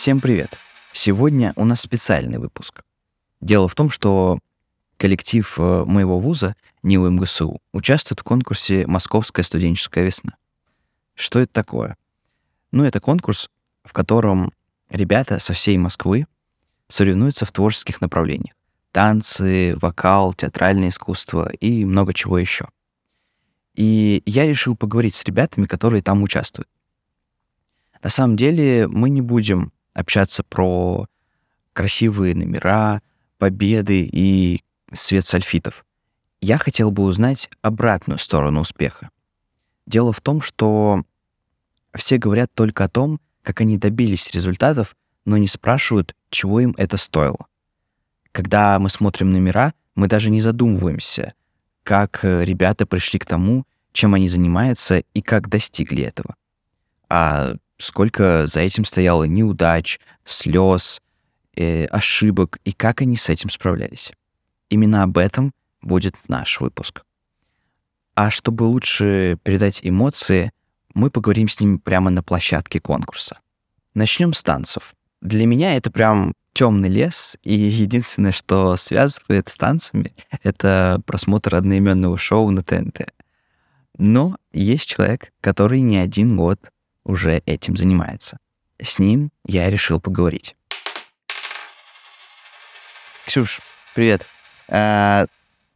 Всем привет! Сегодня у нас специальный выпуск. Дело в том, что коллектив э, моего вуза, НИУ МГСУ, участвует в конкурсе «Московская студенческая весна». Что это такое? Ну, это конкурс, в котором ребята со всей Москвы соревнуются в творческих направлениях. Танцы, вокал, театральное искусство и много чего еще. И я решил поговорить с ребятами, которые там участвуют. На самом деле мы не будем общаться про красивые номера, победы и свет сальфитов. Я хотел бы узнать обратную сторону успеха. Дело в том, что все говорят только о том, как они добились результатов, но не спрашивают, чего им это стоило. Когда мы смотрим номера, мы даже не задумываемся, как э, ребята пришли к тому, чем они занимаются и как достигли этого. А сколько за этим стояло неудач, слез, э, ошибок и как они с этим справлялись. Именно об этом будет наш выпуск. А чтобы лучше передать эмоции, мы поговорим с ними прямо на площадке конкурса. Начнем с танцев. Для меня это прям темный лес, и единственное, что связывает с танцами, это просмотр одноименного шоу на ТНТ. Но есть человек, который не один год уже этим занимается. С ним я решил поговорить. Ксюш, привет. А,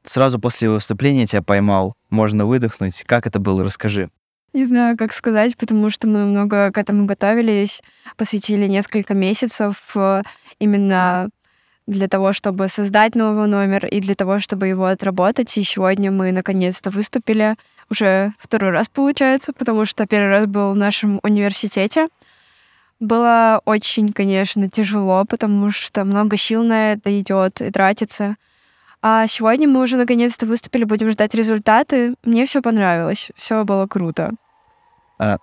сразу после выступления тебя поймал. Можно выдохнуть. Как это было? Расскажи. Не знаю, как сказать, потому что мы много к этому готовились, посвятили несколько месяцев э, именно для того, чтобы создать новый номер и для того, чтобы его отработать. И сегодня мы наконец-то выступили. Уже второй раз получается, потому что первый раз был в нашем университете. Было очень, конечно, тяжело, потому что много сил на это идет и тратится. А сегодня мы уже наконец-то выступили, будем ждать результаты. Мне все понравилось, все было круто. А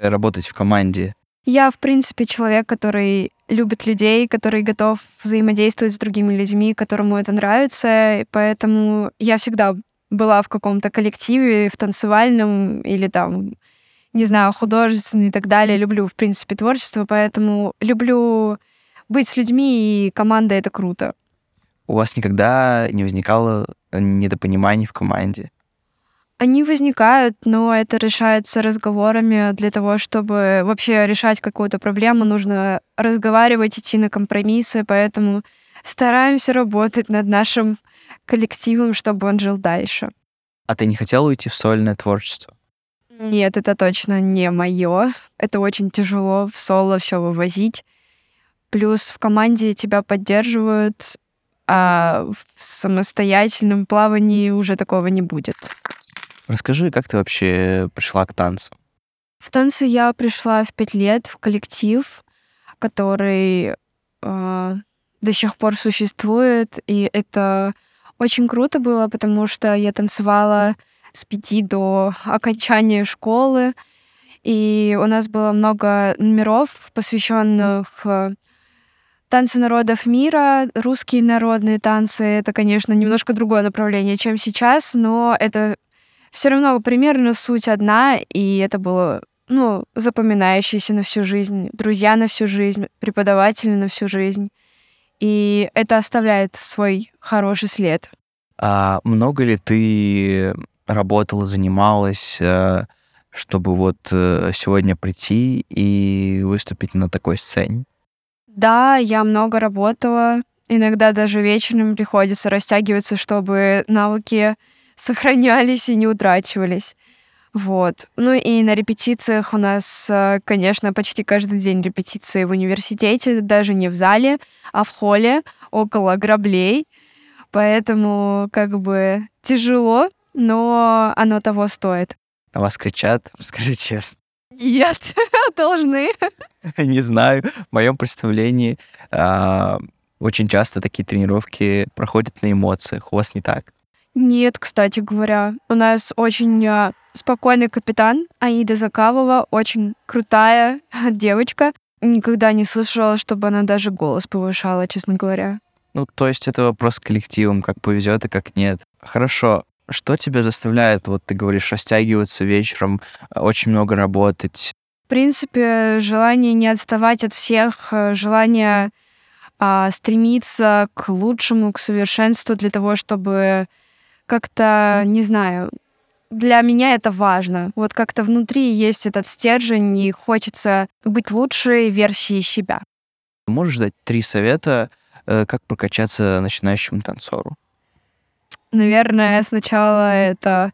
работать в команде? Я, в принципе, человек, который любит людей, который готов взаимодействовать с другими людьми, которому это нравится, и поэтому я всегда была в каком-то коллективе, в танцевальном или там, не знаю, художественном и так далее. Люблю, в принципе, творчество, поэтому люблю быть с людьми, и команда — это круто. У вас никогда не возникало недопониманий в команде? Они возникают, но это решается разговорами. Для того, чтобы вообще решать какую-то проблему, нужно разговаривать, идти на компромиссы, поэтому стараемся работать над нашим коллективом, чтобы он жил дальше. А ты не хотела уйти в сольное творчество? Нет, это точно не мое. Это очень тяжело в соло все вывозить. Плюс в команде тебя поддерживают, а в самостоятельном плавании уже такого не будет. Расскажи, как ты вообще пришла к танцу? В танцы я пришла в пять лет в коллектив, который э, до сих пор существует, и это очень круто было, потому что я танцевала с пяти до окончания школы, и у нас было много номеров, посвященных э, танцы народов мира, русские народные танцы. Это, конечно, немножко другое направление, чем сейчас, но это все равно примерно суть одна, и это было ну, запоминающееся на всю жизнь, друзья на всю жизнь, преподаватели на всю жизнь. И это оставляет свой хороший след. А много ли ты работала, занималась, э, чтобы вот э, сегодня прийти и выступить на такой сцене? Да, я много работала. Иногда даже вечером приходится растягиваться, чтобы навыки сохранялись и не утрачивались. Вот. Ну и на репетициях у нас, э, конечно, почти каждый день репетиции в университете, даже не в зале, а в холле, около граблей. Поэтому как бы тяжело, но оно того стоит. На вас кричат, скажи честно. Нет, должны. Не знаю. В моем представлении а, очень часто такие тренировки проходят на эмоциях. У вас не так? Нет, кстати говоря. У нас очень а, спокойный капитан Аида Закавова, очень крутая девочка. Никогда не слышала, чтобы она даже голос повышала, честно говоря. Ну, то есть это вопрос с коллективом, как повезет и как нет. Хорошо. Что тебя заставляет, вот ты говоришь, растягиваться вечером, очень много работать? В принципе, желание не отставать от всех, э, желание а, стремиться к лучшему, к совершенству для того, чтобы как-то, не знаю, для меня это важно. Вот как-то внутри есть этот стержень, и хочется быть лучшей версией себя. Можешь дать три совета, э, как прокачаться начинающему танцору? Наверное, сначала это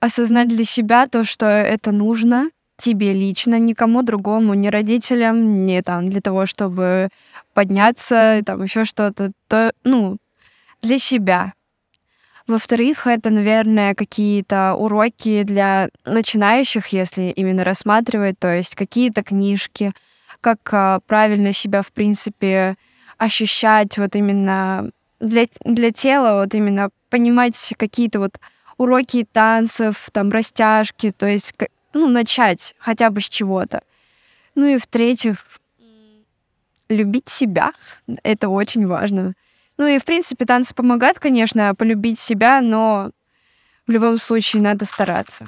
осознать для себя то, что это нужно тебе лично, никому другому, ни родителям, не там для того, чтобы подняться, там еще что-то, то, ну, для себя. Во-вторых, это, наверное, какие-то уроки для начинающих, если именно рассматривать, то есть какие-то книжки, как а, правильно себя, в принципе, ощущать вот именно для, для тела, вот именно понимать какие-то вот уроки танцев, там, растяжки, то есть, ну, начать хотя бы с чего-то. Ну и в-третьих, любить себя. Это очень важно. Ну и, в принципе, танцы помогают, конечно, полюбить себя, но в любом случае надо стараться.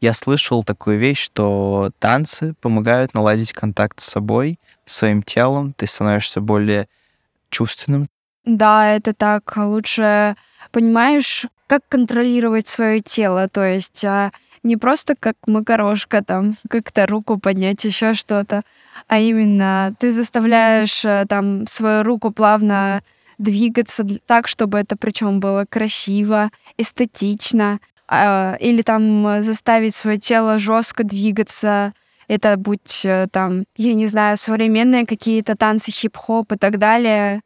Я слышал такую вещь, что танцы помогают наладить контакт с собой, своим телом, ты становишься более чувственным. Да, это так. Лучше понимаешь, как контролировать свое тело, то есть а, не просто как макарошка, там, как-то руку поднять, еще что-то, а именно ты заставляешь э, там свою руку плавно двигаться так, чтобы это причем было красиво, эстетично, а, или там заставить свое тело жестко двигаться. Это будь э, там, я не знаю, современные какие-то танцы, хип-хоп и так далее.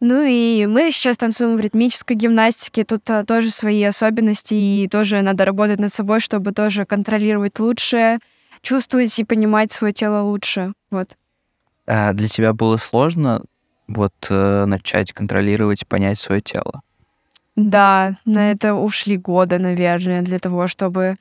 Ну и мы сейчас танцуем в ритмической гимнастике, тут а, тоже свои особенности, и тоже надо работать над собой, чтобы тоже контролировать лучше, чувствовать и понимать свое тело лучше. Вот. А для тебя было сложно вот э, начать контролировать, понять свое тело? Да, на это ушли годы, наверное, для того, чтобы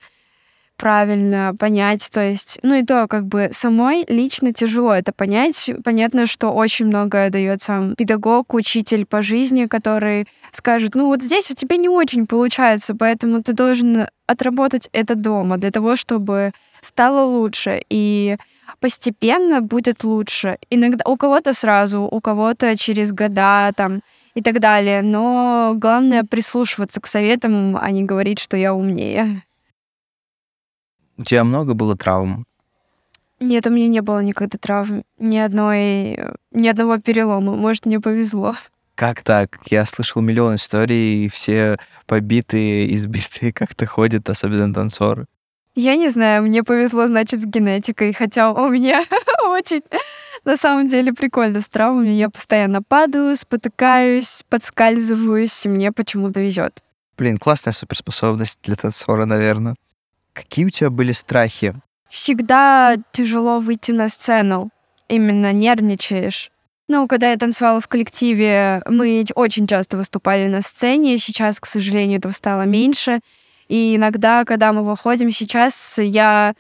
правильно понять, то есть, ну и то, как бы самой лично тяжело это понять. Понятно, что очень многое дает сам педагог, учитель по жизни, который скажет, ну вот здесь у тебя не очень получается, поэтому ты должен отработать это дома для того, чтобы стало лучше. И постепенно будет лучше. Иногда у кого-то сразу, у кого-то через года там и так далее. Но главное прислушиваться к советам, а не говорить, что я умнее. У тебя много было травм? Нет, у меня не было никогда травм, ни одной, ни одного перелома. Может, мне повезло. Как так? Я слышал миллион историй, и все побитые, избитые как-то ходят, особенно танцоры. Я не знаю, мне повезло, значит, с генетикой, хотя у меня очень, на самом деле, прикольно с травмами. Я постоянно падаю, спотыкаюсь, подскальзываюсь, и мне почему-то везет. Блин, классная суперспособность для танцора, наверное. Какие у тебя были страхи? Всегда тяжело выйти на сцену. Именно нервничаешь. Ну, когда я танцевала в коллективе, мы очень часто выступали на сцене. Сейчас, к сожалению, этого стало меньше. И иногда, когда мы выходим сейчас, я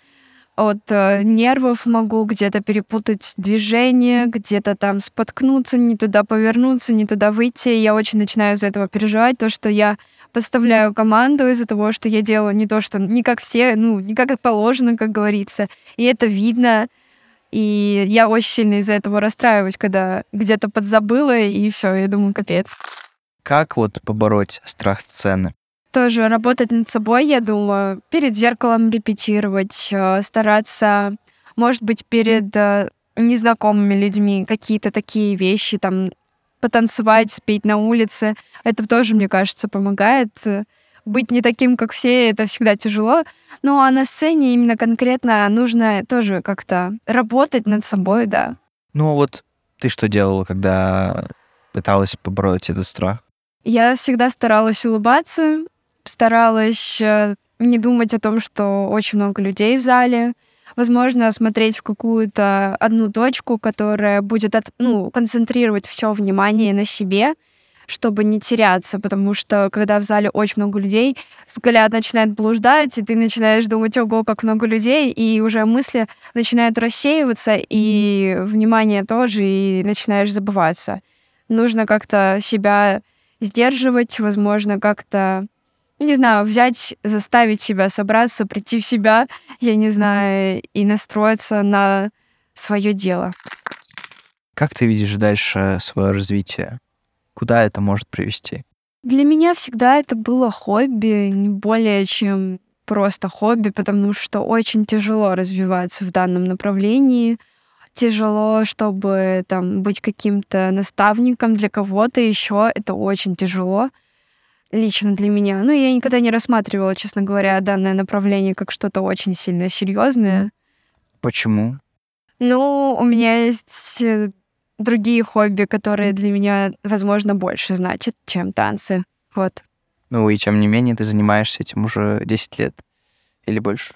от э, нервов могу где-то перепутать движение, где-то там споткнуться, не туда повернуться, не туда выйти. И я очень начинаю из-за этого переживать, то, что я подставляю команду из-за того, что я делаю не то, что не как все, ну, не как положено, как говорится. И это видно. И я очень сильно из-за этого расстраиваюсь, когда где-то подзабыла, и все, я думаю, капец. Как вот побороть страх сцены? Тоже работать над собой, я думаю, перед зеркалом репетировать, э, стараться, может быть, перед э, незнакомыми людьми какие-то такие вещи, там, потанцевать, спеть на улице. Это тоже, мне кажется, помогает. Быть не таким, как все, это всегда тяжело. Ну, а на сцене именно конкретно нужно тоже как-то работать над собой, да. Ну, а вот ты что делала, когда пыталась побороть этот страх? Я всегда старалась улыбаться, старалась э, не думать о том, что очень много людей в зале, возможно, смотреть в какую-то одну точку, которая будет от, ну, концентрировать все внимание на себе, чтобы не теряться, потому что когда в зале очень много людей, взгляд начинает блуждать, и ты начинаешь думать, ого, как много людей, и уже мысли начинают рассеиваться, и внимание тоже, и начинаешь забываться. Нужно как-то себя сдерживать, возможно, как-то не знаю, взять, заставить себя собраться, прийти в себя, я не знаю, и настроиться на свое дело. Как ты видишь дальше свое развитие? Куда это может привести? Для меня всегда это было хобби, не более чем просто хобби, потому что очень тяжело развиваться в данном направлении. Тяжело, чтобы там быть каким-то наставником для кого-то еще. Это очень тяжело лично для меня. Ну, я никогда не рассматривала, честно говоря, данное направление как что-то очень сильно серьезное. Почему? Ну, у меня есть э, другие хобби, которые для меня, возможно, больше значат, чем танцы. Вот. Ну и тем не менее ты занимаешься этим уже 10 лет или больше.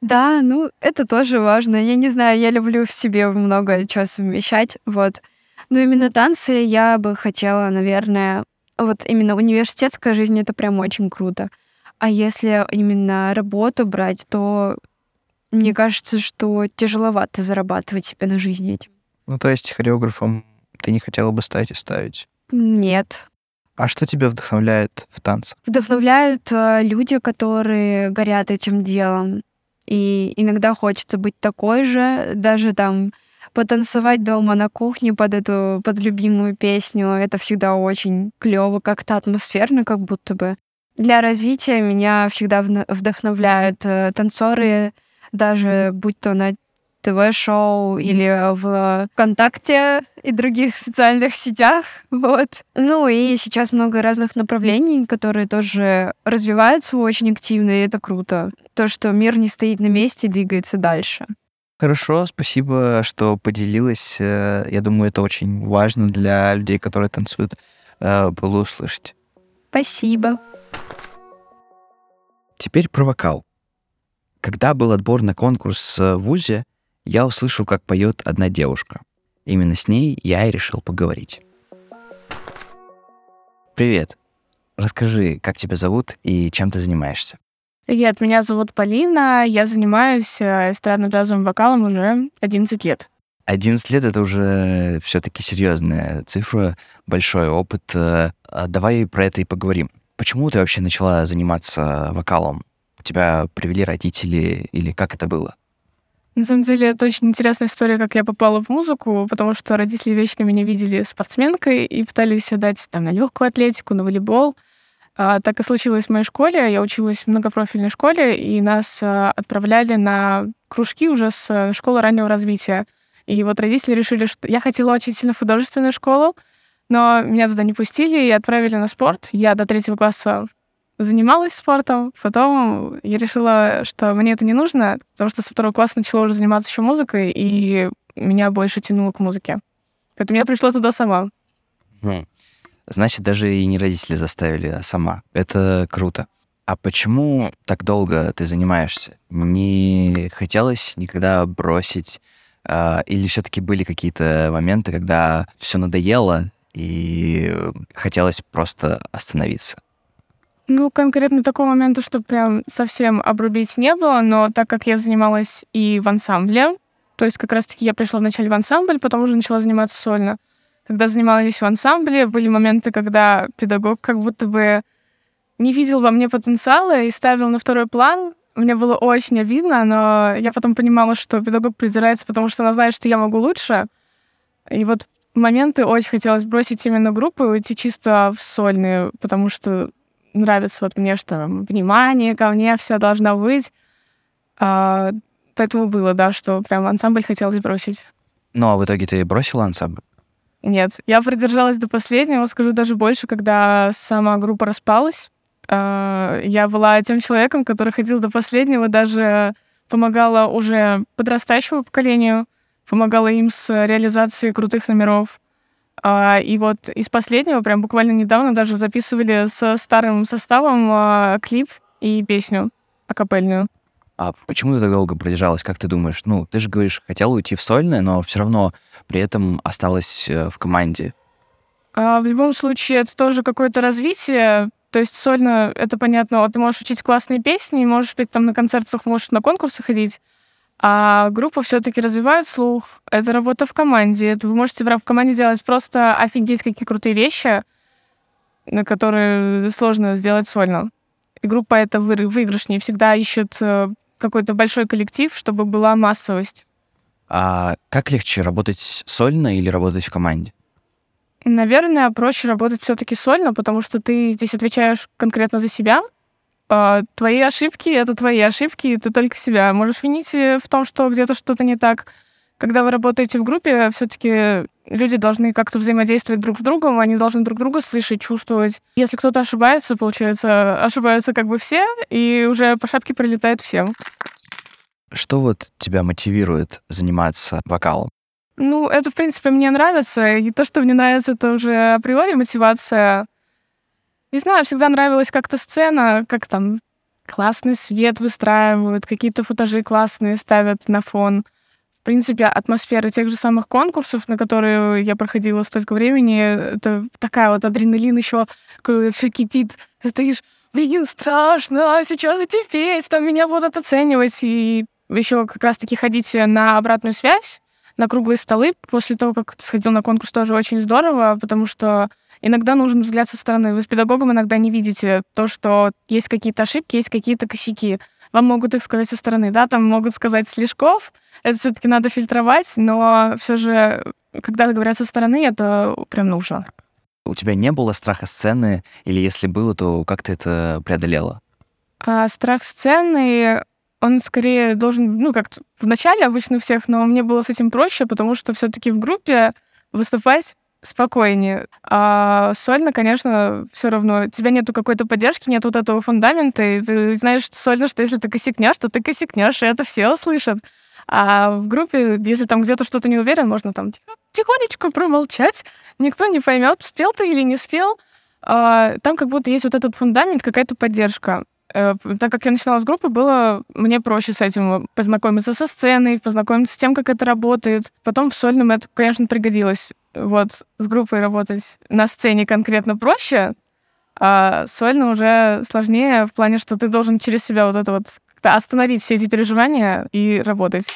Да, ну это тоже важно. Я не знаю, я люблю в себе много чего совмещать, вот. Но именно танцы я бы хотела, наверное, вот именно университетская жизнь это прям очень круто. А если именно работу брать, то мне кажется, что тяжеловато зарабатывать себе на жизнь этим. Ну, то есть хореографом ты не хотела бы стать и ставить? Нет. А что тебя вдохновляет в танце? Вдохновляют э, люди, которые горят этим делом. И иногда хочется быть такой же, даже там потанцевать дома на кухне под эту под любимую песню. Это всегда очень клево, как-то атмосферно, как будто бы. Для развития меня всегда вдохновляют э, танцоры, даже будь то на ТВ-шоу или в ВКонтакте и других социальных сетях. Вот. Ну и сейчас много разных направлений, которые тоже развиваются очень активно, и это круто. То, что мир не стоит на месте, двигается дальше. Хорошо, спасибо, что поделилась. Э, я думаю, это очень важно для людей, которые танцуют, э, было услышать. Спасибо. Теперь про вокал. Когда был отбор на конкурс в ВУЗе, я услышал, как поет одна девушка. Именно с ней я и решил поговорить. Привет. Расскажи, как тебя зовут и чем ты занимаешься? Привет, меня зовут Полина, я занимаюсь э, эстрадно-джазовым вокалом уже 11 лет. 11 лет — это уже все таки серьезная цифра, большой опыт. Э, а давай про это и поговорим. Почему ты вообще начала заниматься вокалом? Тебя привели родители или как это было? На самом деле, это очень интересная история, как я попала в музыку, потому что родители вечно меня видели спортсменкой и пытались отдать там, на легкую атлетику, на волейбол. А, так и случилось в моей школе. Я училась в многопрофильной школе, и нас а, отправляли на кружки уже с э, школы раннего развития. И вот родители решили, что я хотела очень сильно художественную школу, но меня туда не пустили и отправили на спорт. Я до третьего класса занималась спортом, потом я решила, что мне это не нужно, потому что со второго класса начала уже заниматься еще музыкой, и меня больше тянуло к музыке. Поэтому я пришла туда сама. Значит, даже и не родители заставили, а сама. Это круто. А почему так долго ты занимаешься? Не хотелось никогда бросить? А, или все-таки были какие-то моменты, когда все надоело и хотелось просто остановиться? Ну, конкретно такого момента, что прям совсем обрубить не было, но так как я занималась и в ансамбле, то есть как раз-таки я пришла вначале в ансамбль, потом уже начала заниматься сольно. Когда занималась в ансамбле, были моменты, когда педагог как будто бы не видел во мне потенциала и ставил на второй план. Мне было очень обидно, но я потом понимала, что педагог придирается, потому что она знает, что я могу лучше. И вот моменты очень хотелось бросить именно группу и уйти чисто в сольные, потому что нравится вот мне, что внимание ко мне все должно быть. А, поэтому было, да, что прям ансамбль хотелось бросить. Ну, а в итоге ты бросила ансамбль? Нет, я продержалась до последнего, скажу даже больше, когда сама группа распалась. А, я была тем человеком, который ходил до последнего, даже помогала уже подрастающему поколению, помогала им с реализацией крутых номеров. А, и вот из последнего, прям буквально недавно даже записывали со старым составом а, клип и песню акапельную. А почему ты так долго продержалась, как ты думаешь? Ну, ты же говоришь, хотела уйти в сольное, но все равно при этом осталась э, в команде. А, в любом случае, это тоже какое-то развитие. То есть сольно, это понятно, вот ты можешь учить классные песни, можешь петь там на концертах, можешь на конкурсы ходить, а группа все-таки развивает слух. Это работа в команде. Вы можете в команде делать просто офигеть какие крутые вещи, на которые сложно сделать сольно. И группа это выигрышнее. Всегда ищет э, какой-то большой коллектив, чтобы была массовость. А как легче работать сольно или работать в команде? Наверное, проще работать все-таки сольно, потому что ты здесь отвечаешь конкретно за себя. А твои ошибки — это твои ошибки, и ты только себя можешь винить в том, что где-то что-то не так. Когда вы работаете в группе, все-таки люди должны как-то взаимодействовать друг с другом, они должны друг друга слышать, чувствовать. Если кто-то ошибается, получается, ошибаются как бы все, и уже по шапке прилетает всем. Что вот тебя мотивирует заниматься вокалом? Ну, это, в принципе, мне нравится. И то, что мне нравится, это уже априори мотивация. Не знаю, всегда нравилась как-то сцена, как там классный свет выстраивают, какие-то футажи классные ставят на фон в принципе, атмосфера тех же самых конкурсов, на которые я проходила столько времени, это такая вот адреналин еще, все кипит. Стоишь, блин, страшно, а сейчас идти петь, там меня будут оценивать. И еще как раз-таки ходить на обратную связь, на круглые столы после того, как ты сходил на конкурс, тоже очень здорово, потому что иногда нужен взгляд со стороны. Вы с педагогом иногда не видите то, что есть какие-то ошибки, есть какие-то косяки. Вам могут их сказать со стороны, да, там могут сказать слишков, это все-таки надо фильтровать, но все же, когда говорят со стороны, это прям нужно. У тебя не было страха сцены, или если было, то как ты это преодолела? А страх сцены, он скорее должен, ну, как в начале обычно у всех, но мне было с этим проще, потому что все-таки в группе выступать спокойнее. А сольно, конечно, все равно. У тебя нету какой-то поддержки, нет вот этого фундамента, и ты знаешь что сольно, что если ты косякнешь, то ты косякнешь, и это все услышат. А в группе, если там где-то что-то не уверен, можно там тихонечко промолчать, никто не поймет, спел ты или не спел. А, там как будто есть вот этот фундамент, какая-то поддержка. Э, так как я начинала с группы, было мне проще с этим познакомиться со сценой, познакомиться с тем, как это работает. Потом в сольном это, конечно, пригодилось. Вот с группой работать на сцене конкретно проще, а сольно уже сложнее в плане, что ты должен через себя вот это вот остановить все эти переживания и работать.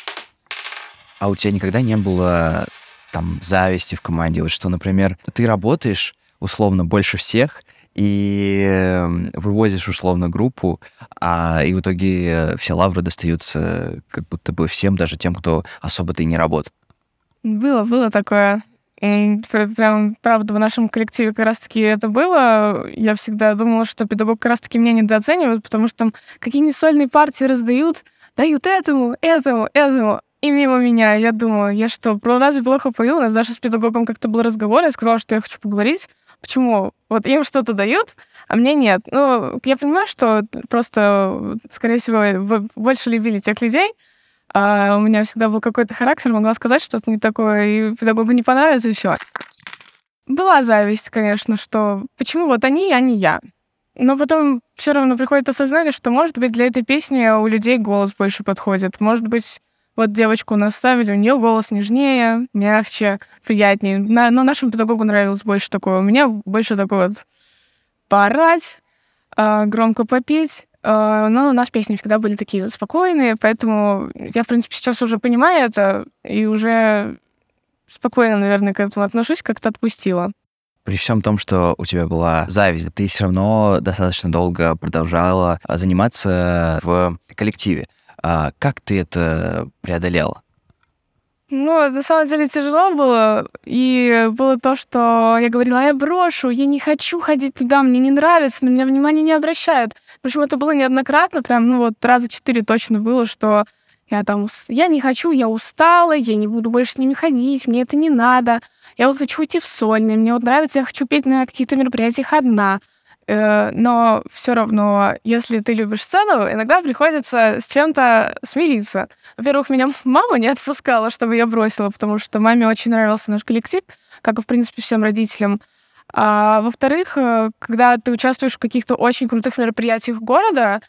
А у тебя никогда не было там зависти в команде? Вот что, например, ты работаешь условно больше всех и эм, вывозишь условно группу, а и в итоге все лавры достаются как будто бы всем, даже тем, кто особо-то и не работает. Было, было такое. Прям, правда, в нашем коллективе как раз-таки это было. Я всегда думала, что педагог как раз-таки меня недооценивает, потому что там какие-нибудь сольные партии раздают, дают этому, этому, этому, и мимо меня. Я думаю, я что, разве плохо пою? У нас даже с педагогом как-то был разговор, я сказала, что я хочу поговорить. Почему? Вот им что-то дают, а мне нет. Ну, я понимаю, что просто, скорее всего, больше любили тех людей, а у меня всегда был какой-то характер, могла сказать что-то не такое, и педагогу не понравится, все. Была зависть, конечно, что почему вот они, а не я. Но потом все равно приходит осознание, что, может быть, для этой песни у людей голос больше подходит. Может быть, вот девочку наставили, у нее голос нежнее, мягче, приятнее. На, но нашему педагогу нравилось больше такое. У меня больше такое вот поорать, а, громко попеть. А, но у нас песни всегда были такие спокойные, поэтому я, в принципе, сейчас уже понимаю это и уже спокойно, наверное, к этому отношусь, как-то отпустила. При всем том, что у тебя была зависть, ты все равно достаточно долго продолжала заниматься в коллективе. А как ты это преодолела? Ну, на самом деле тяжело было. И было то, что я говорила, я брошу, я не хочу ходить туда, мне не нравится, на меня внимания не обращают. Причем это было неоднократно, прям, ну вот раза четыре точно было, что я там, я не хочу, я устала, я не буду больше с ними ходить, мне это не надо. Я вот хочу идти в сольный, мне вот нравится, я хочу петь на каких-то мероприятиях одна. Э, но все равно, если ты любишь сцену, иногда приходится с чем-то смириться. Во-первых, меня мама не отпускала, чтобы я бросила, потому что маме очень нравился наш коллектив, как и, в принципе, всем родителям. А во-вторых, э, когда ты участвуешь в каких-то очень крутых мероприятиях города,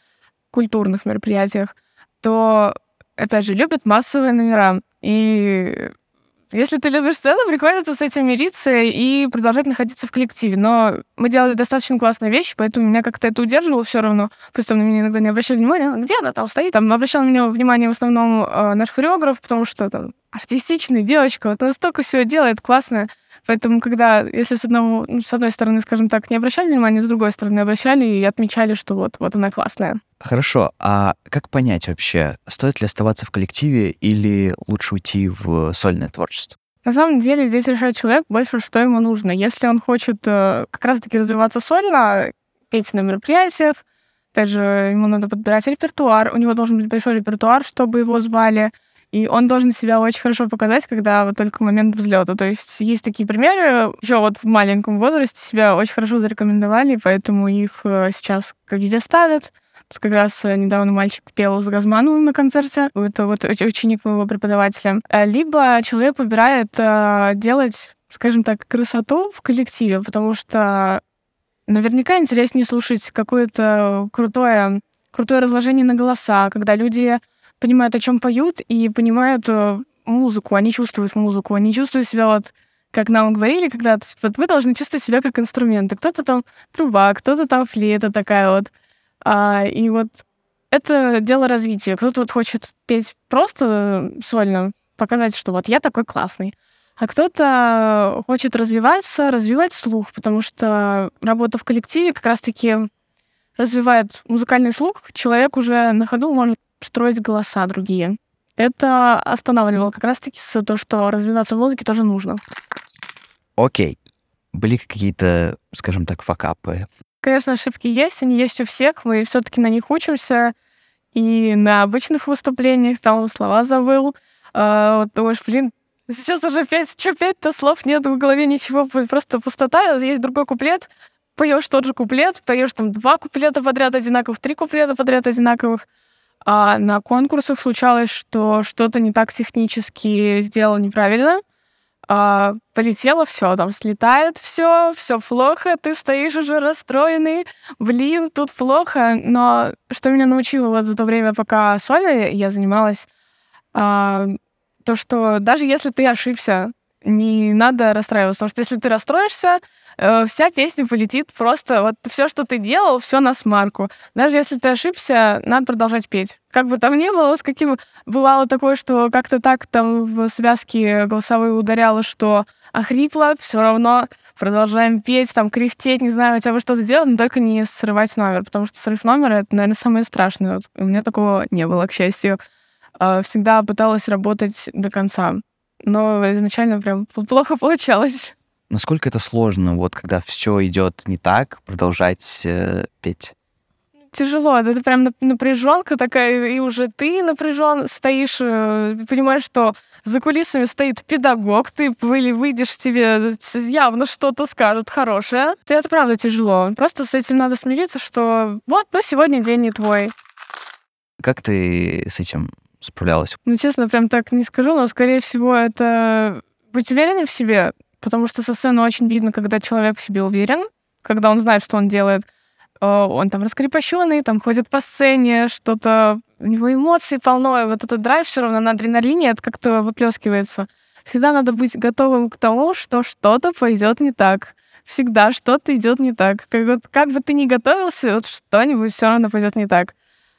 культурных мероприятиях, то, опять же, любят массовые номера. И если ты любишь сцену, приходится с этим мириться и продолжать находиться в коллективе. Но мы делали достаточно классные вещи, поэтому меня как-то это удерживало все равно. Просто на меня иногда не обращали внимания, где она там стоит. Там обращал на меня внимание в основном э, наш хореограф, потому что там артистичная девочка, вот настолько все делает классно. Поэтому, когда, если с, одного, ну, с одной стороны, скажем так, не обращали внимания, с другой стороны обращали и отмечали, что вот, вот она классная. Хорошо, а как понять вообще, стоит ли оставаться в коллективе или лучше уйти в сольное творчество? На самом деле здесь решает человек больше, что ему нужно. Если он хочет э, как раз-таки развиваться сольно, петь на мероприятиях, опять же, ему надо подбирать репертуар, у него должен быть большой репертуар, чтобы его звали, и он должен себя очень хорошо показать, когда вот только момент взлета. То есть есть такие примеры, еще вот в маленьком возрасте себя очень хорошо зарекомендовали, поэтому их э, сейчас везде ставят. Как раз э, недавно мальчик пел с Газмановым на концерте. Это вот ученик моего преподавателя. Э, либо человек выбирает делать, скажем так, красоту в коллективе, потому что наверняка интереснее слушать какое-то крутое, крутое разложение на голоса, когда люди понимают, о чем поют, и понимают э, музыку, они чувствуют музыку, они чувствуют себя вот как нам говорили, когда вот вы должны чувствовать себя как инструменты. Кто-то там труба, кто-то там флейта такая вот. А, и вот это дело развития. Кто-то вот хочет петь просто сольно, показать, что вот я такой классный. А кто-то хочет развиваться, развивать слух, потому что работа в коллективе как раз-таки развивает музыкальный слух. Человек уже на ходу может строить голоса другие. Это останавливало как раз-таки с то, что развиваться в музыке тоже нужно. Окей. Были какие-то, скажем так, факапы? Конечно, ошибки есть, они есть у всех, мы все-таки на них учимся. И на обычных выступлениях там слова забыл. А, вот думаешь, блин, сейчас уже пять, что пять-то слов нет в голове, ничего, просто пустота, есть другой куплет, поешь тот же куплет, поешь там два куплета подряд одинаковых, три куплета подряд одинаковых. А на конкурсах случалось, что что-то не так технически сделал неправильно. А, полетело все, там слетает все, все плохо, ты стоишь уже расстроенный, блин, тут плохо. Но что меня научило вот за то время, пока сольно я занималась, а, то, что даже если ты ошибся, не надо расстраиваться, потому что если ты расстроишься, э, вся песня полетит просто вот все, что ты делал, все на смарку. Даже если ты ошибся, надо продолжать петь. Как бы там ни было, с каким бывало такое, что как-то так там в связке голосовые ударяло, что охрипло, все равно продолжаем петь, там кряхтеть, не знаю, хотя бы что-то делать, но только не срывать номер, потому что срыв номера — это, наверное, самое страшное. Вот у меня такого не было, к счастью. А, всегда пыталась работать до конца но изначально прям плохо получалось. Насколько это сложно, вот когда все идет не так, продолжать э, петь? Тяжело, это прям напряженка такая, и уже ты напряжен, стоишь, э, понимаешь, что за кулисами стоит педагог, ты или выйдешь, тебе явно что-то скажут хорошее. Это правда тяжело. Просто с этим надо смириться, что вот, ну, сегодня день не твой. Как ты с этим справлялась? Ну, честно, прям так не скажу, но, скорее всего, это быть уверенным в себе, потому что со сцены очень видно, когда человек в себе уверен, когда он знает, что он делает. Э, он там раскрепощенный, там ходит по сцене, что-то у него эмоции полно, и вот этот драйв все равно на адреналине это как-то выплескивается. Всегда надо быть готовым к тому, что что-то пойдет не так. Всегда что-то идет не так. Как, вот, как бы ты ни готовился, вот что-нибудь все равно пойдет не так.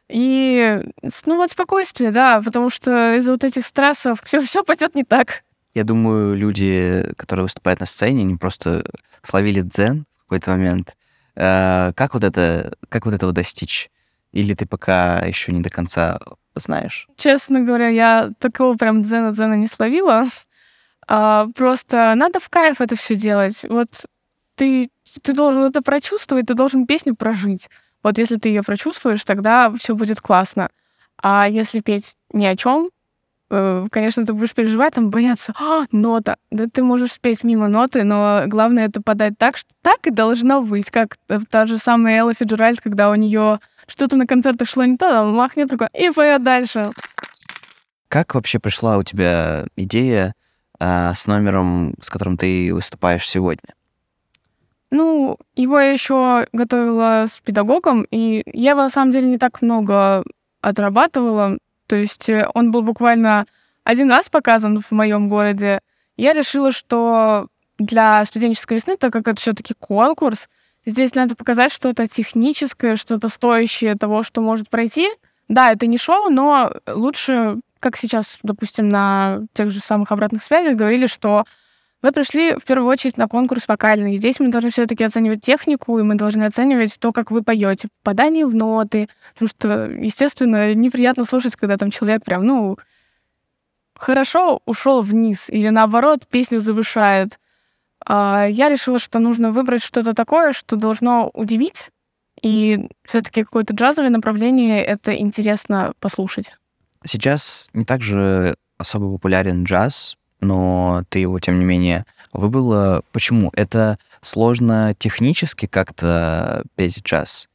И, ну, вот спокойствие, да, потому что из-за вот этих стрессов все, все пойдет не так. Я думаю, люди, которые выступают на сцене, они просто словили дзен в какой-то момент. Э, как вот это, как вот этого достичь? Или ты пока еще не до конца знаешь? Честно говоря, я такого прям дзена-дзена не словила. А, просто надо в кайф это все делать. Вот ты, ты должен это прочувствовать, ты должен песню прожить. Вот если ты ее прочувствуешь, тогда все будет классно. А если петь ни о чем, конечно, ты будешь переживать, там бояться, а, нота. Да ты можешь спеть мимо ноты, но главное это подать так, что так и должно быть. Как та же самая Элла Фиджеральд, когда у нее что-то на концертах шло не то, там махнет рукой и поет дальше. Как вообще пришла у тебя идея э, с номером, с которым ты выступаешь сегодня? Ну, его я еще готовила с педагогом, и я его на самом деле не так много отрабатывала. То есть э, он был буквально один раз показан в моем городе. Я решила, что для студенческой весны, так как это все-таки конкурс, здесь надо показать что-то техническое, что-то стоящее того, что может пройти. Да, это не шоу, но лучше как сейчас, допустим, на тех же самых обратных связях говорили, что вы пришли в первую очередь на конкурс вокальный. Здесь мы должны все-таки оценивать технику, и мы должны оценивать то, как вы поете, попадание в ноты. Потому что, естественно, неприятно слушать, когда там человек прям, ну, хорошо ушел вниз, или наоборот, песню завышает. А я решила, что нужно выбрать что-то такое, что должно удивить, и все-таки какое-то джазовое направление это интересно послушать. Сейчас не так же особо популярен джаз, но ты его, тем не менее, выбрала. Почему? Это сложно технически как-то петь джаз?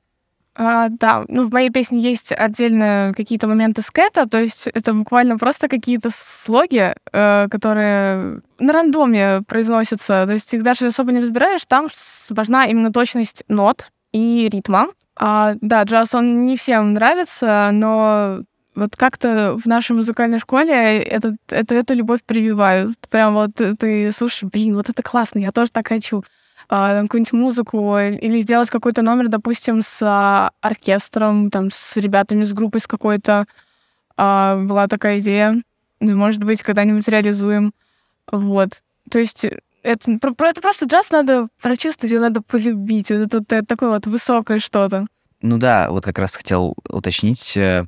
А, да, ну в моей песне есть отдельно какие-то моменты скета, то есть это буквально просто какие-то слоги, э, которые на рандоме произносятся, то есть их даже особо не разбираешь, там важна именно точность нот и ритма. А, да, джаз, он не всем нравится, но вот как-то в нашей музыкальной школе это, это, эту любовь прививают. Прям вот ты слушаешь, блин, вот это классно, я тоже так хочу. А, какую-нибудь музыку или сделать какой-то номер, допустим, с а, оркестром, там, с ребятами, с группой с какой-то. А, была такая идея. Ну, может быть, когда-нибудь реализуем. Вот. То есть это, это просто джаз надо прочувствовать, его надо полюбить. Вот это, это такое вот высокое что-то. Ну да, вот как раз хотел уточнить, э,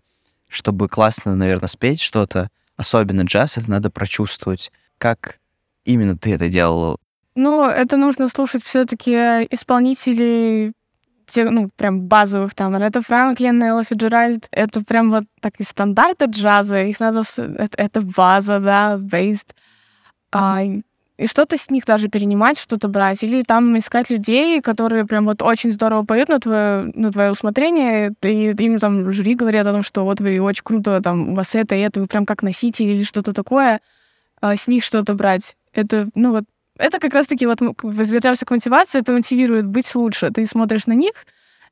чтобы классно, наверное, спеть что-то, особенно джаз, это надо прочувствовать. Как именно ты это делала? Ну, это нужно слушать все-таки исполнителей тех, ну, прям базовых там. Это Франклин, Элла Фиджеральд. Это прям вот такие стандарты джаза. Их надо... Это, это база, да, бейст. А, и что-то с них даже перенимать, что-то брать. Или там искать людей, которые прям вот очень здорово поют на твое, на твое усмотрение, и им там жюри говорят о том, что вот вы очень круто, там, у вас это и это, вы прям как носитель или что-то такое, а с них что-то брать. Это, ну вот, это как раз-таки вот возвращаемся к мотивации, это мотивирует быть лучше. Ты смотришь на них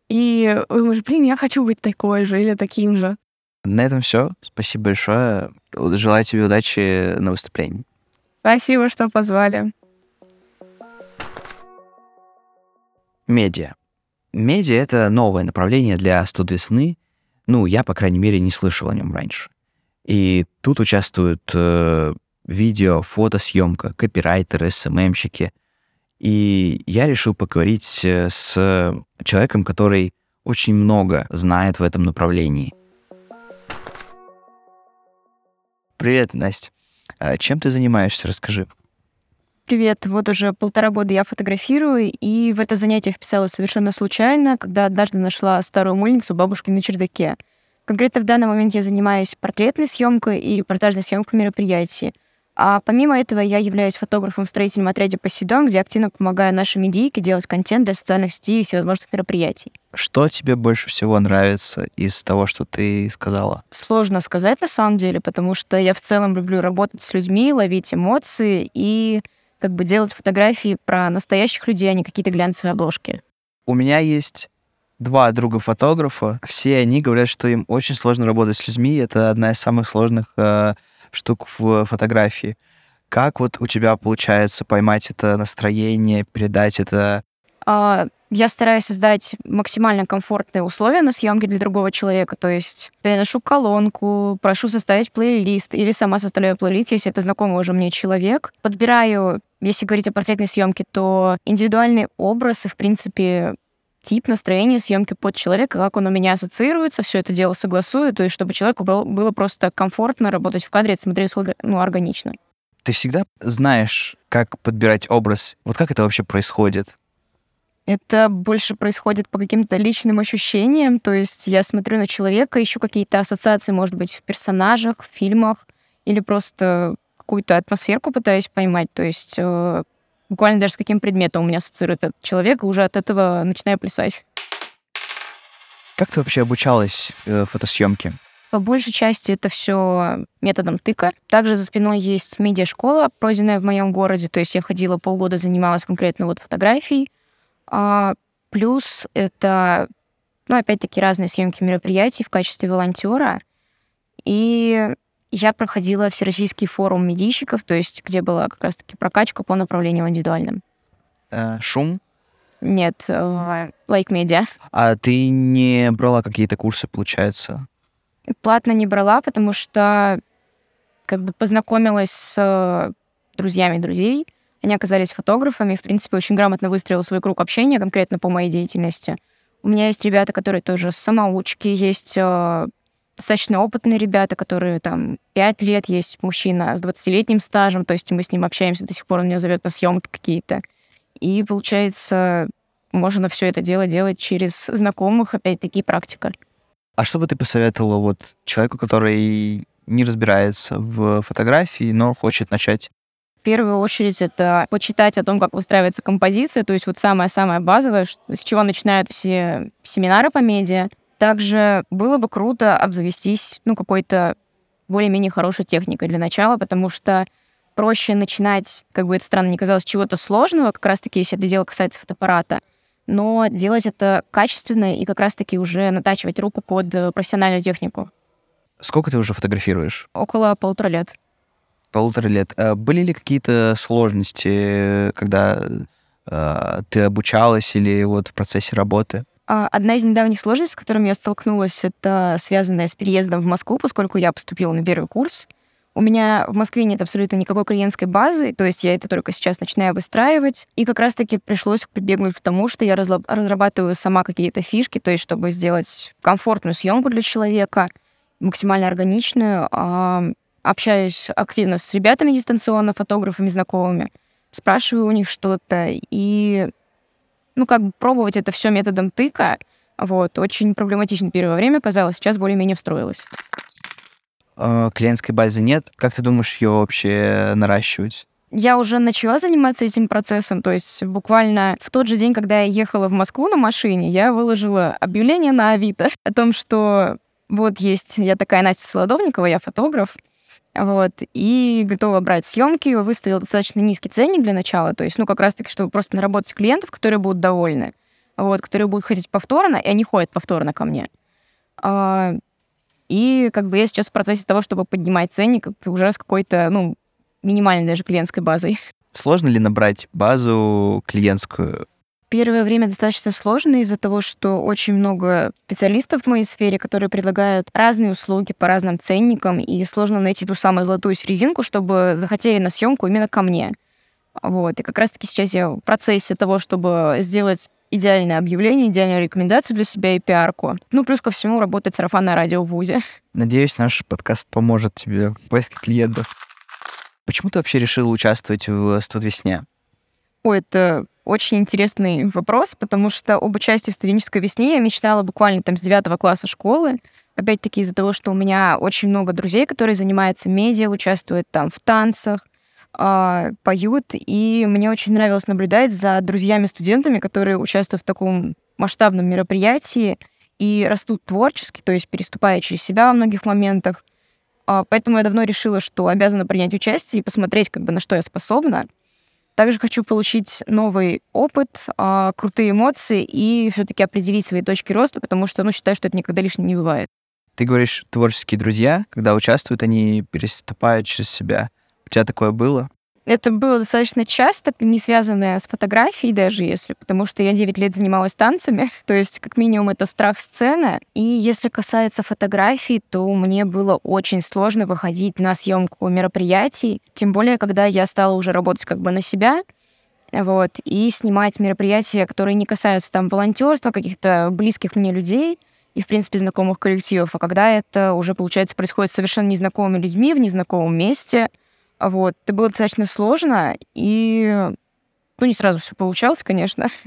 и думаешь, блин, я хочу быть такой же или таким же. На этом все. Спасибо большое. Желаю тебе удачи на выступлении. Спасибо, что позвали. Медиа. Медиа — это новое направление для студ весны. Ну, я, по крайней мере, не слышал о нем раньше. И тут участвуют э, видео, фотосъемка, копирайтеры, СММщики. И я решил поговорить э, с человеком, который очень много знает в этом направлении. Привет, Настя. А чем ты занимаешься? Расскажи. Привет. Вот уже полтора года я фотографирую, и в это занятие вписалась совершенно случайно, когда однажды нашла старую мыльницу бабушки на чердаке. Конкретно в данный момент я занимаюсь портретной съемкой и репортажной съемкой мероприятий. А помимо этого я являюсь фотографом в строительном отряде «Посейдон», где активно помогаю нашей медийке делать контент для социальных сетей и всевозможных мероприятий. Что тебе больше всего нравится из того, что ты сказала? Сложно сказать на самом деле, потому что я в целом люблю работать с людьми, ловить эмоции и как бы делать фотографии про настоящих людей, а не какие-то глянцевые обложки. У меня есть два друга фотографа. Все они говорят, что им очень сложно работать с людьми. Это одна из самых сложных э, штук в фотографии. Как вот у тебя получается поймать это настроение, передать это? А, я стараюсь создать максимально комфортные условия на съемке для другого человека. То есть переношу колонку, прошу составить плейлист или сама составляю плейлист, если это знакомый уже мне человек. Подбираю, если говорить о портретной съемке, то индивидуальный образ и, в принципе, тип настроения съемки под человека, как он у меня ассоциируется, все это дело согласую, то есть чтобы человеку было просто комфортно работать в кадре, это смотрелось ну, органично. Ты всегда знаешь, как подбирать образ? Вот как это вообще происходит? Это больше происходит по каким-то личным ощущениям, то есть я смотрю на человека, ищу какие-то ассоциации, может быть, в персонажах, в фильмах, или просто какую-то атмосферку пытаюсь поймать, то есть э, буквально даже с каким предметом у меня ассоциирует этот человек, и уже от этого начинаю плясать. Как ты вообще обучалась э, фотосъемке? По большей части это все методом тыка. Также за спиной есть медиашкола, пройденная в моем городе. То есть я ходила полгода, занималась конкретно вот фотографией. А, плюс это, ну, опять-таки, разные съемки мероприятий в качестве волонтера. И я проходила Всероссийский форум медийщиков, то есть где была как раз-таки прокачка по направлениям индивидуальным. Э, шум? Нет, э, лайк like медиа. А ты не брала какие-то курсы, получается? Платно не брала, потому что как бы познакомилась с э, друзьями друзей. Они оказались фотографами, в принципе, очень грамотно выстроила свой круг общения конкретно по моей деятельности. У меня есть ребята, которые тоже самоучки, есть э, достаточно опытные ребята, которые там 5 лет, есть мужчина с 20-летним стажем, то есть мы с ним общаемся до сих пор, он меня зовет на съемки какие-то. И получается, можно все это дело делать через знакомых, опять-таки, практика. А что бы ты посоветовала вот человеку, который не разбирается в фотографии, но хочет начать? В первую очередь это почитать о том, как выстраивается композиция, то есть вот самое-самое базовое, с чего начинают все семинары по медиа. Также было бы круто обзавестись, ну, какой-то более-менее хорошей техникой для начала, потому что проще начинать, как бы это странно не казалось, чего-то сложного, как раз-таки, если это дело касается фотоаппарата, но делать это качественно и как раз-таки уже натачивать руку под э, профессиональную технику. Сколько ты уже фотографируешь? Около полутора лет. Полутора лет. А были ли какие-то сложности, когда э, ты обучалась или вот в процессе работы? А, одна из недавних сложностей, с которыми я столкнулась, это связанная с переездом в Москву, поскольку я поступила на первый курс. У меня в Москве нет абсолютно никакой клиентской базы, то есть я это только сейчас начинаю выстраивать. И как раз-таки пришлось прибегнуть к тому, что я разрабатываю сама какие-то фишки, то есть чтобы сделать комфортную съемку для человека, максимально органичную. А, общаюсь активно с ребятами дистанционно, фотографами, знакомыми, спрашиваю у них что-то. И, ну, как бы пробовать это все методом тыка, вот, очень проблематично первое время казалось, сейчас более-менее встроилось э, клиентской базы нет. Как ты думаешь ее вообще наращивать? Я уже начала заниматься этим процессом, то есть буквально в тот же день, когда я ехала в Москву на машине, я выложила объявление на Авито о том, что вот есть, я такая Настя Солодовникова, я фотограф, вот, и готова брать съемки, выставила достаточно низкий ценник для начала, то есть, ну, как раз-таки, чтобы просто наработать клиентов, которые будут довольны, вот, которые будут ходить повторно, и они ходят повторно ко мне. А, и как бы я сейчас в процессе того, чтобы поднимать ценник уже с какой-то, ну, минимальной даже клиентской базой. Сложно ли набрать базу клиентскую? Первое время достаточно сложно из-за того, что очень много специалистов в моей сфере, которые предлагают разные услуги по разным ценникам, и сложно найти ту самую золотую серединку, чтобы захотели на съемку именно ко мне. Вот. И как раз-таки сейчас я в процессе того, чтобы сделать идеальное объявление, идеальную рекомендацию для себя и пиарку. Ну, плюс ко всему, работает сарафанное радио в ВУЗе. Надеюсь, наш подкаст поможет тебе в поиске клиентов. Почему ты вообще решила участвовать в «Студвесне»? Ой, это очень интересный вопрос, потому что об участии в студенческой весне я мечтала буквально там с девятого класса школы. Опять-таки из-за того, что у меня очень много друзей, которые занимаются медиа, участвуют там в танцах, а, поют, и мне очень нравилось наблюдать за друзьями-студентами, которые участвуют в таком масштабном мероприятии и растут творчески, то есть переступая через себя во многих моментах. А, поэтому я давно решила, что обязана принять участие и посмотреть, как бы, на что я способна. Также хочу получить новый опыт, а, крутые эмоции и все-таки определить свои точки роста, потому что, ну, считаю, что это никогда лишним не бывает. Ты говоришь, творческие друзья, когда участвуют, они переступают через себя тебя такое было? Это было достаточно часто, не связанное с фотографией даже, если, потому что я 9 лет занималась танцами, то есть как минимум это страх сцены. И если касается фотографий, то мне было очень сложно выходить на съемку мероприятий, тем более, когда я стала уже работать как бы на себя, вот, и снимать мероприятия, которые не касаются там волонтерства, каких-то близких мне людей, и, в принципе, знакомых коллективов, а когда это уже, получается, происходит с совершенно незнакомыми людьми в незнакомом месте — вот. Это было достаточно сложно, и ну, не сразу все получалось, конечно.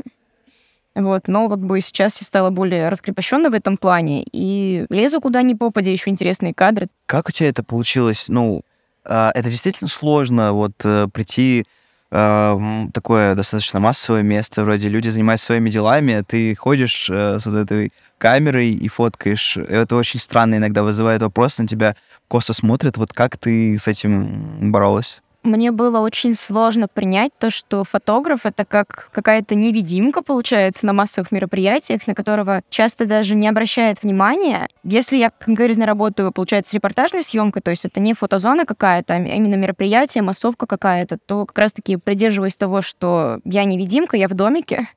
Вот, но как бы сейчас я стала более раскрепощенной в этом плане и лезу куда ни попадя, еще интересные кадры. Как у тебя это получилось? Ну, а, это действительно сложно, вот э, прийти а, в такое достаточно массовое место, вроде люди занимаются своими делами, а ты ходишь э, с вот этой камерой и фоткаешь. Это очень странно иногда вызывает вопрос, на тебя косо смотрят. Вот как ты с этим боролась? Мне было очень сложно принять то, что фотограф — это как какая-то невидимка, получается, на массовых мероприятиях, на которого часто даже не обращают внимания. Если я конкретно работаю, получается, с репортажной съемкой, то есть это не фотозона какая-то, а именно мероприятие, массовка какая-то, то как раз-таки придерживаясь того, что я невидимка, я в домике,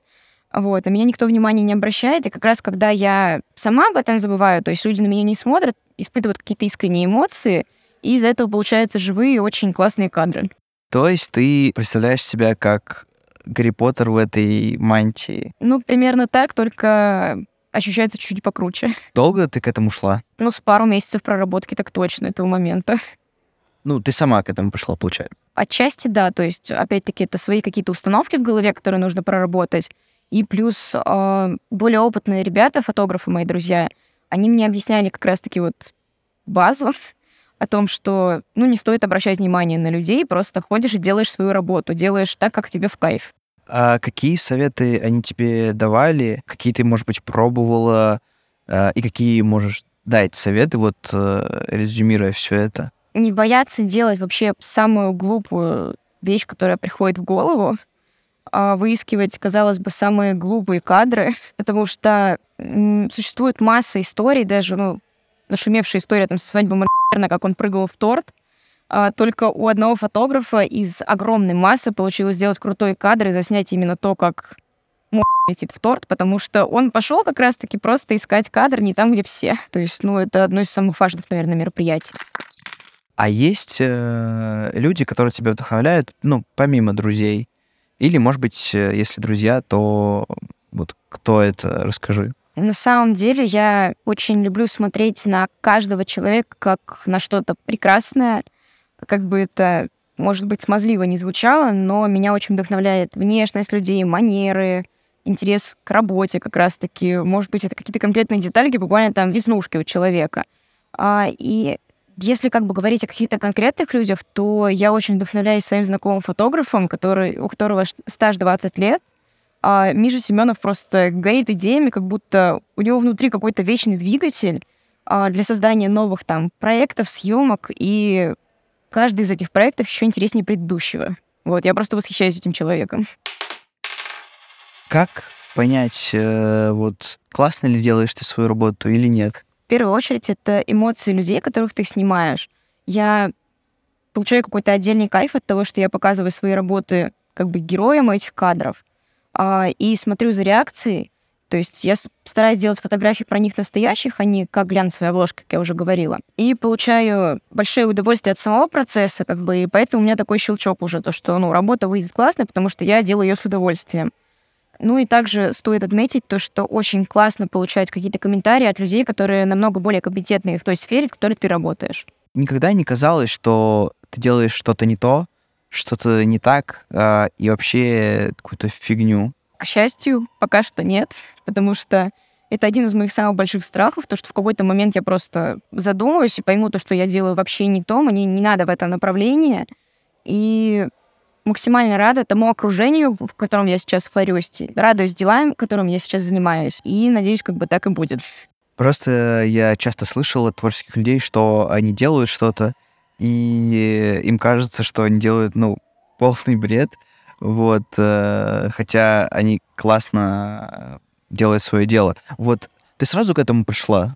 вот, а меня никто внимания не обращает, и как раз когда я сама об этом забываю, то есть люди на меня не смотрят, испытывают какие-то искренние эмоции — И из-за этого получаются живые, очень классные кадры. То есть ты представляешь себя как Гарри Поттер в этой мантии? Ну, примерно так, только ощущается чуть-чуть покруче. Долго ты к этому шла? Ну, с пару месяцев проработки так точно этого момента. Ну, ты сама к этому пришла, получается. Отчасти да, то есть, опять-таки, это свои какие-то установки в голове, которые нужно проработать. И плюс э, более опытные ребята, фотографы, мои друзья, они мне объясняли как раз-таки вот базу о том, что, ну, не стоит обращать внимание на людей, просто ходишь и делаешь свою работу, делаешь так, как тебе в кайф. А какие советы они тебе давали? Какие ты, может быть, пробовала? А, и какие можешь дать советы, вот э, резюмируя все это? Не бояться делать вообще самую глупую вещь, которая приходит в голову, а выискивать, казалось бы, самые глупые кадры, потому что существует масса историй, даже, ну, нашумевшая история там со свадьбы Моргена, как он прыгал в торт, а только у одного фотографа из огромной массы получилось сделать крутой кадр и заснять именно то, как летит в торт, потому что он пошел как раз-таки просто искать кадр не там, где все. То есть, ну, это одно из самых важных, наверное, мероприятий. А есть э, люди, которые тебя вдохновляют, ну, помимо друзей? Или, может быть, э, если друзья, то вот кто это, расскажи. На самом деле я очень люблю смотреть на каждого человека как на что-то прекрасное. Как бы это, может быть, смазливо не звучало, но меня очень вдохновляет внешность людей, манеры, интерес к работе как раз-таки. Может быть, это какие-то конкретные детальки, буквально там веснушки у человека. А, и если как бы говорить о каких-то конкретных людях, то я очень вдохновляюсь своим знакомым фотографом, который, у которого стаж 20 лет, а Миша Семенов просто горит идеями, как будто у него внутри какой-то вечный двигатель а, для создания новых там проектов, съемок, и каждый из этих проектов еще интереснее предыдущего. Вот, я просто восхищаюсь этим человеком. Как понять, э, вот классно ли делаешь ты свою работу или нет? Первую очередь это эмоции людей, которых ты снимаешь. Я получаю какой-то отдельный кайф от того, что я показываю свои работы как бы героям этих кадров а, и смотрю за реакцией. То есть я стараюсь делать фотографии про них настоящих, а не как глянцевая обложка, как я уже говорила. И получаю большое удовольствие от самого процесса, как бы, и поэтому у меня такой щелчок уже, то, что, ну, работа выйдет классная, потому что я делаю ее с удовольствием. Ну и также стоит отметить то, что очень классно получать какие-то комментарии от людей, которые намного более компетентные в той сфере, в которой ты работаешь. Никогда не казалось, что ты делаешь что-то не то, что-то не так а, и вообще какую-то фигню? К счастью, пока что нет, потому что это один из моих самых больших страхов, то, что в какой-то момент я просто задумаюсь и пойму то, что я делаю вообще не то, мне не надо в это направление. И максимально рада тому окружению, в котором я сейчас варюсь, радуюсь делам, которым я сейчас занимаюсь, и надеюсь, как бы так и будет. Просто я часто слышал от творческих людей, что они делают что-то, и им кажется, что они делают, ну, полный бред, вот, э, хотя они классно делают свое дело. Вот ты сразу к этому пришла?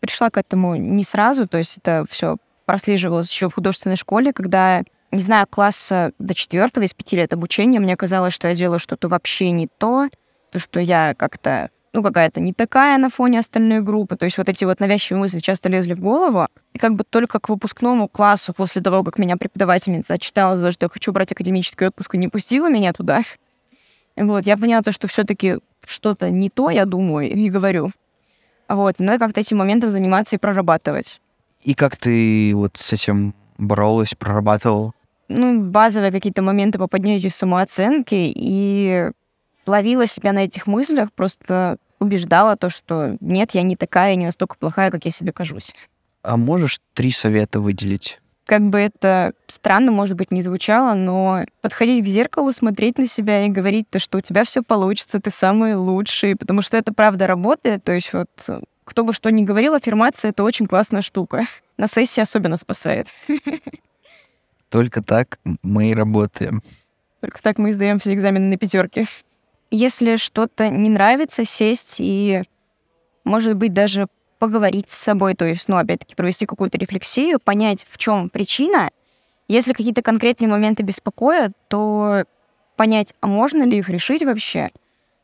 Пришла к этому не сразу, то есть это все прослеживалось еще в художественной школе, когда, не знаю, класса до четвертого из пяти лет обучения, мне казалось, что я делаю что-то вообще не то, то, что я как-то ну, какая-то не такая на фоне остальной группы. То есть вот эти вот навязчивые мысли часто лезли в голову. И как бы только к выпускному классу, после того, как меня преподавательница отчитала за то, что я хочу брать академический отпуск, и не пустила меня туда, вот, я поняла то, что все таки что-то не то, я думаю, и говорю. Вот, надо как-то этим моментом заниматься и прорабатывать. И как ты вот с этим боролась, прорабатывал? Ну, базовые какие-то моменты по поднятию самооценки и ловила себя на этих мыслях, просто убеждала то, что нет, я не такая, не настолько плохая, как я себе кажусь. А можешь три совета выделить? Как бы это странно, может быть, не звучало, но подходить к зеркалу, смотреть на себя и говорить то, что у тебя все получится, ты самый лучший, потому что это правда работает. То есть вот кто бы что ни говорил, аффирмация — это очень классная штука. На сессии особенно спасает. Только так мы и работаем. Только так мы издаем все экзамены на пятерки. Если что-то не нравится, сесть и, может быть, даже поговорить с собой, то есть, ну, опять-таки, провести какую-то рефлексию, понять, в чем причина. Если какие-то конкретные моменты беспокоят, то понять, а можно ли их решить вообще.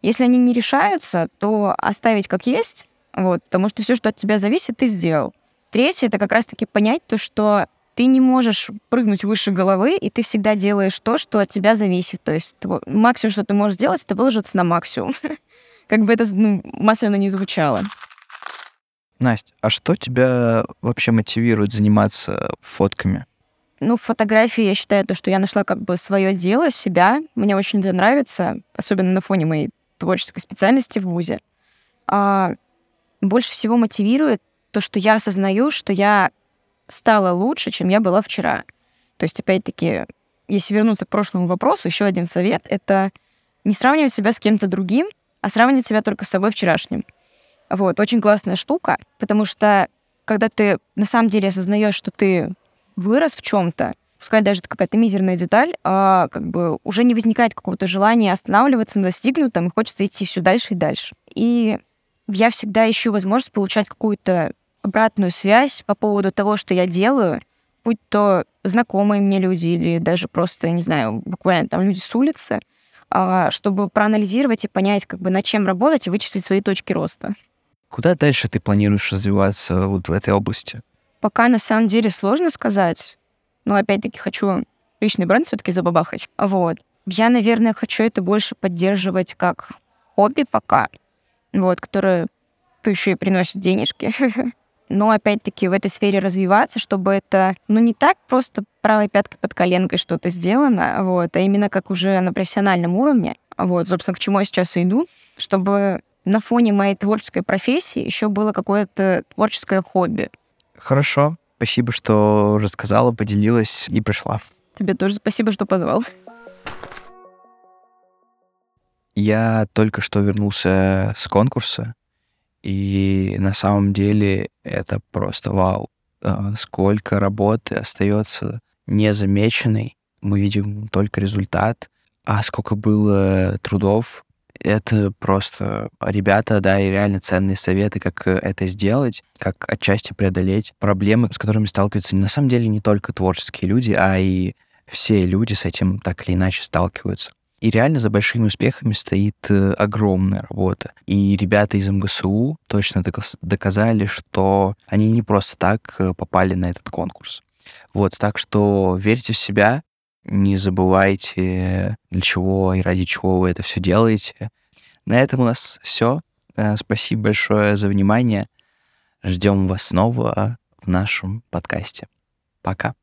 Если они не решаются, то оставить как есть, вот, потому что все, что от тебя зависит, ты сделал. Третье — это как раз-таки понять то, что ты не можешь прыгнуть выше головы, и ты всегда делаешь то, что от тебя зависит. То есть максимум, что ты можешь сделать, это выложиться на максимум. Как бы это ну, масляно не звучало. Настя, а что тебя вообще мотивирует заниматься фотками? Ну, фотографии, я считаю, то, что я нашла как бы свое дело, себя. Мне очень это нравится, особенно на фоне моей творческой специальности в ВУЗе. А больше всего мотивирует то, что я осознаю, что я стала лучше, чем я была вчера. То есть, опять-таки, если вернуться к прошлому вопросу, еще один совет — это не сравнивать себя с кем-то другим, а сравнивать себя только с собой вчерашним. Вот, очень классная штука, потому что когда ты на самом деле осознаешь, что ты вырос в чем-то, пускай даже это какая-то мизерная деталь, а как бы уже не возникает какого-то желания останавливаться на достигнутом, и хочется идти все дальше и дальше. И я всегда ищу возможность получать какую-то обратную связь по поводу того, что я делаю, будь то знакомые мне люди или даже просто, не знаю, буквально там люди с улицы, а, чтобы проанализировать и понять, как бы над чем работать и вычислить свои точки роста. Куда дальше ты планируешь развиваться вот в этой области? Пока на самом деле сложно сказать. Но опять-таки хочу личный бренд все-таки забабахать. Вот. Я, наверное, хочу это больше поддерживать как хобби пока, вот, которое еще и приносит денежки. Но опять-таки в этой сфере развиваться, чтобы это, ну, не так просто правой пяткой под коленкой что-то сделано, вот, а именно как уже на профессиональном уровне. Вот, собственно, к чему я сейчас и иду, чтобы на фоне моей творческой профессии еще было какое-то творческое хобби. Хорошо. Спасибо, что рассказала, поделилась и пришла. Тебе тоже спасибо, что позвал. Я только что вернулся с конкурса, и на самом деле это просто вау. А, сколько работы остается незамеченной. Мы видим только результат, а сколько было трудов это просто ребята дали реально ценные советы, как это сделать, как отчасти преодолеть проблемы, с которыми сталкиваются на самом деле не только творческие люди, а и все люди с этим так или иначе сталкиваются. И реально за большими успехами стоит э, огромная работа. И ребята из МГСУ точно доказали, что они не просто так э, попали на этот конкурс. Вот, так что верьте в себя, не забывайте, для чего и ради чего вы это все делаете. На этом у нас все. Э, спасибо большое за внимание. Ждем вас снова в нашем подкасте. Пока.